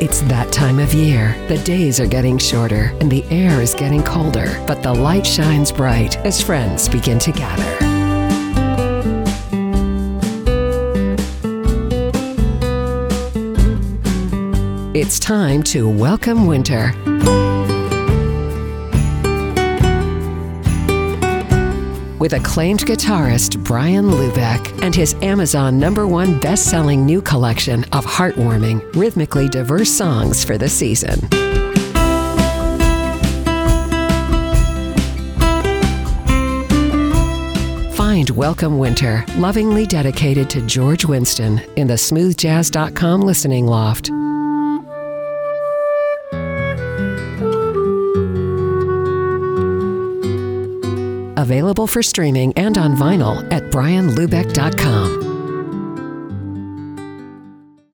It's that time of year. The days are getting shorter and the air is getting colder, but the light shines bright as friends begin to gather. It's time to welcome winter. With acclaimed guitarist Bryan Lubeck and his Amazon number one best selling new collection of heartwarming, rhythmically diverse songs for the season. Find Welcome Winter, lovingly dedicated to George Winston, in the smoothjazz.com listening loft. Available for streaming and on vinyl at bryanlubeck.com.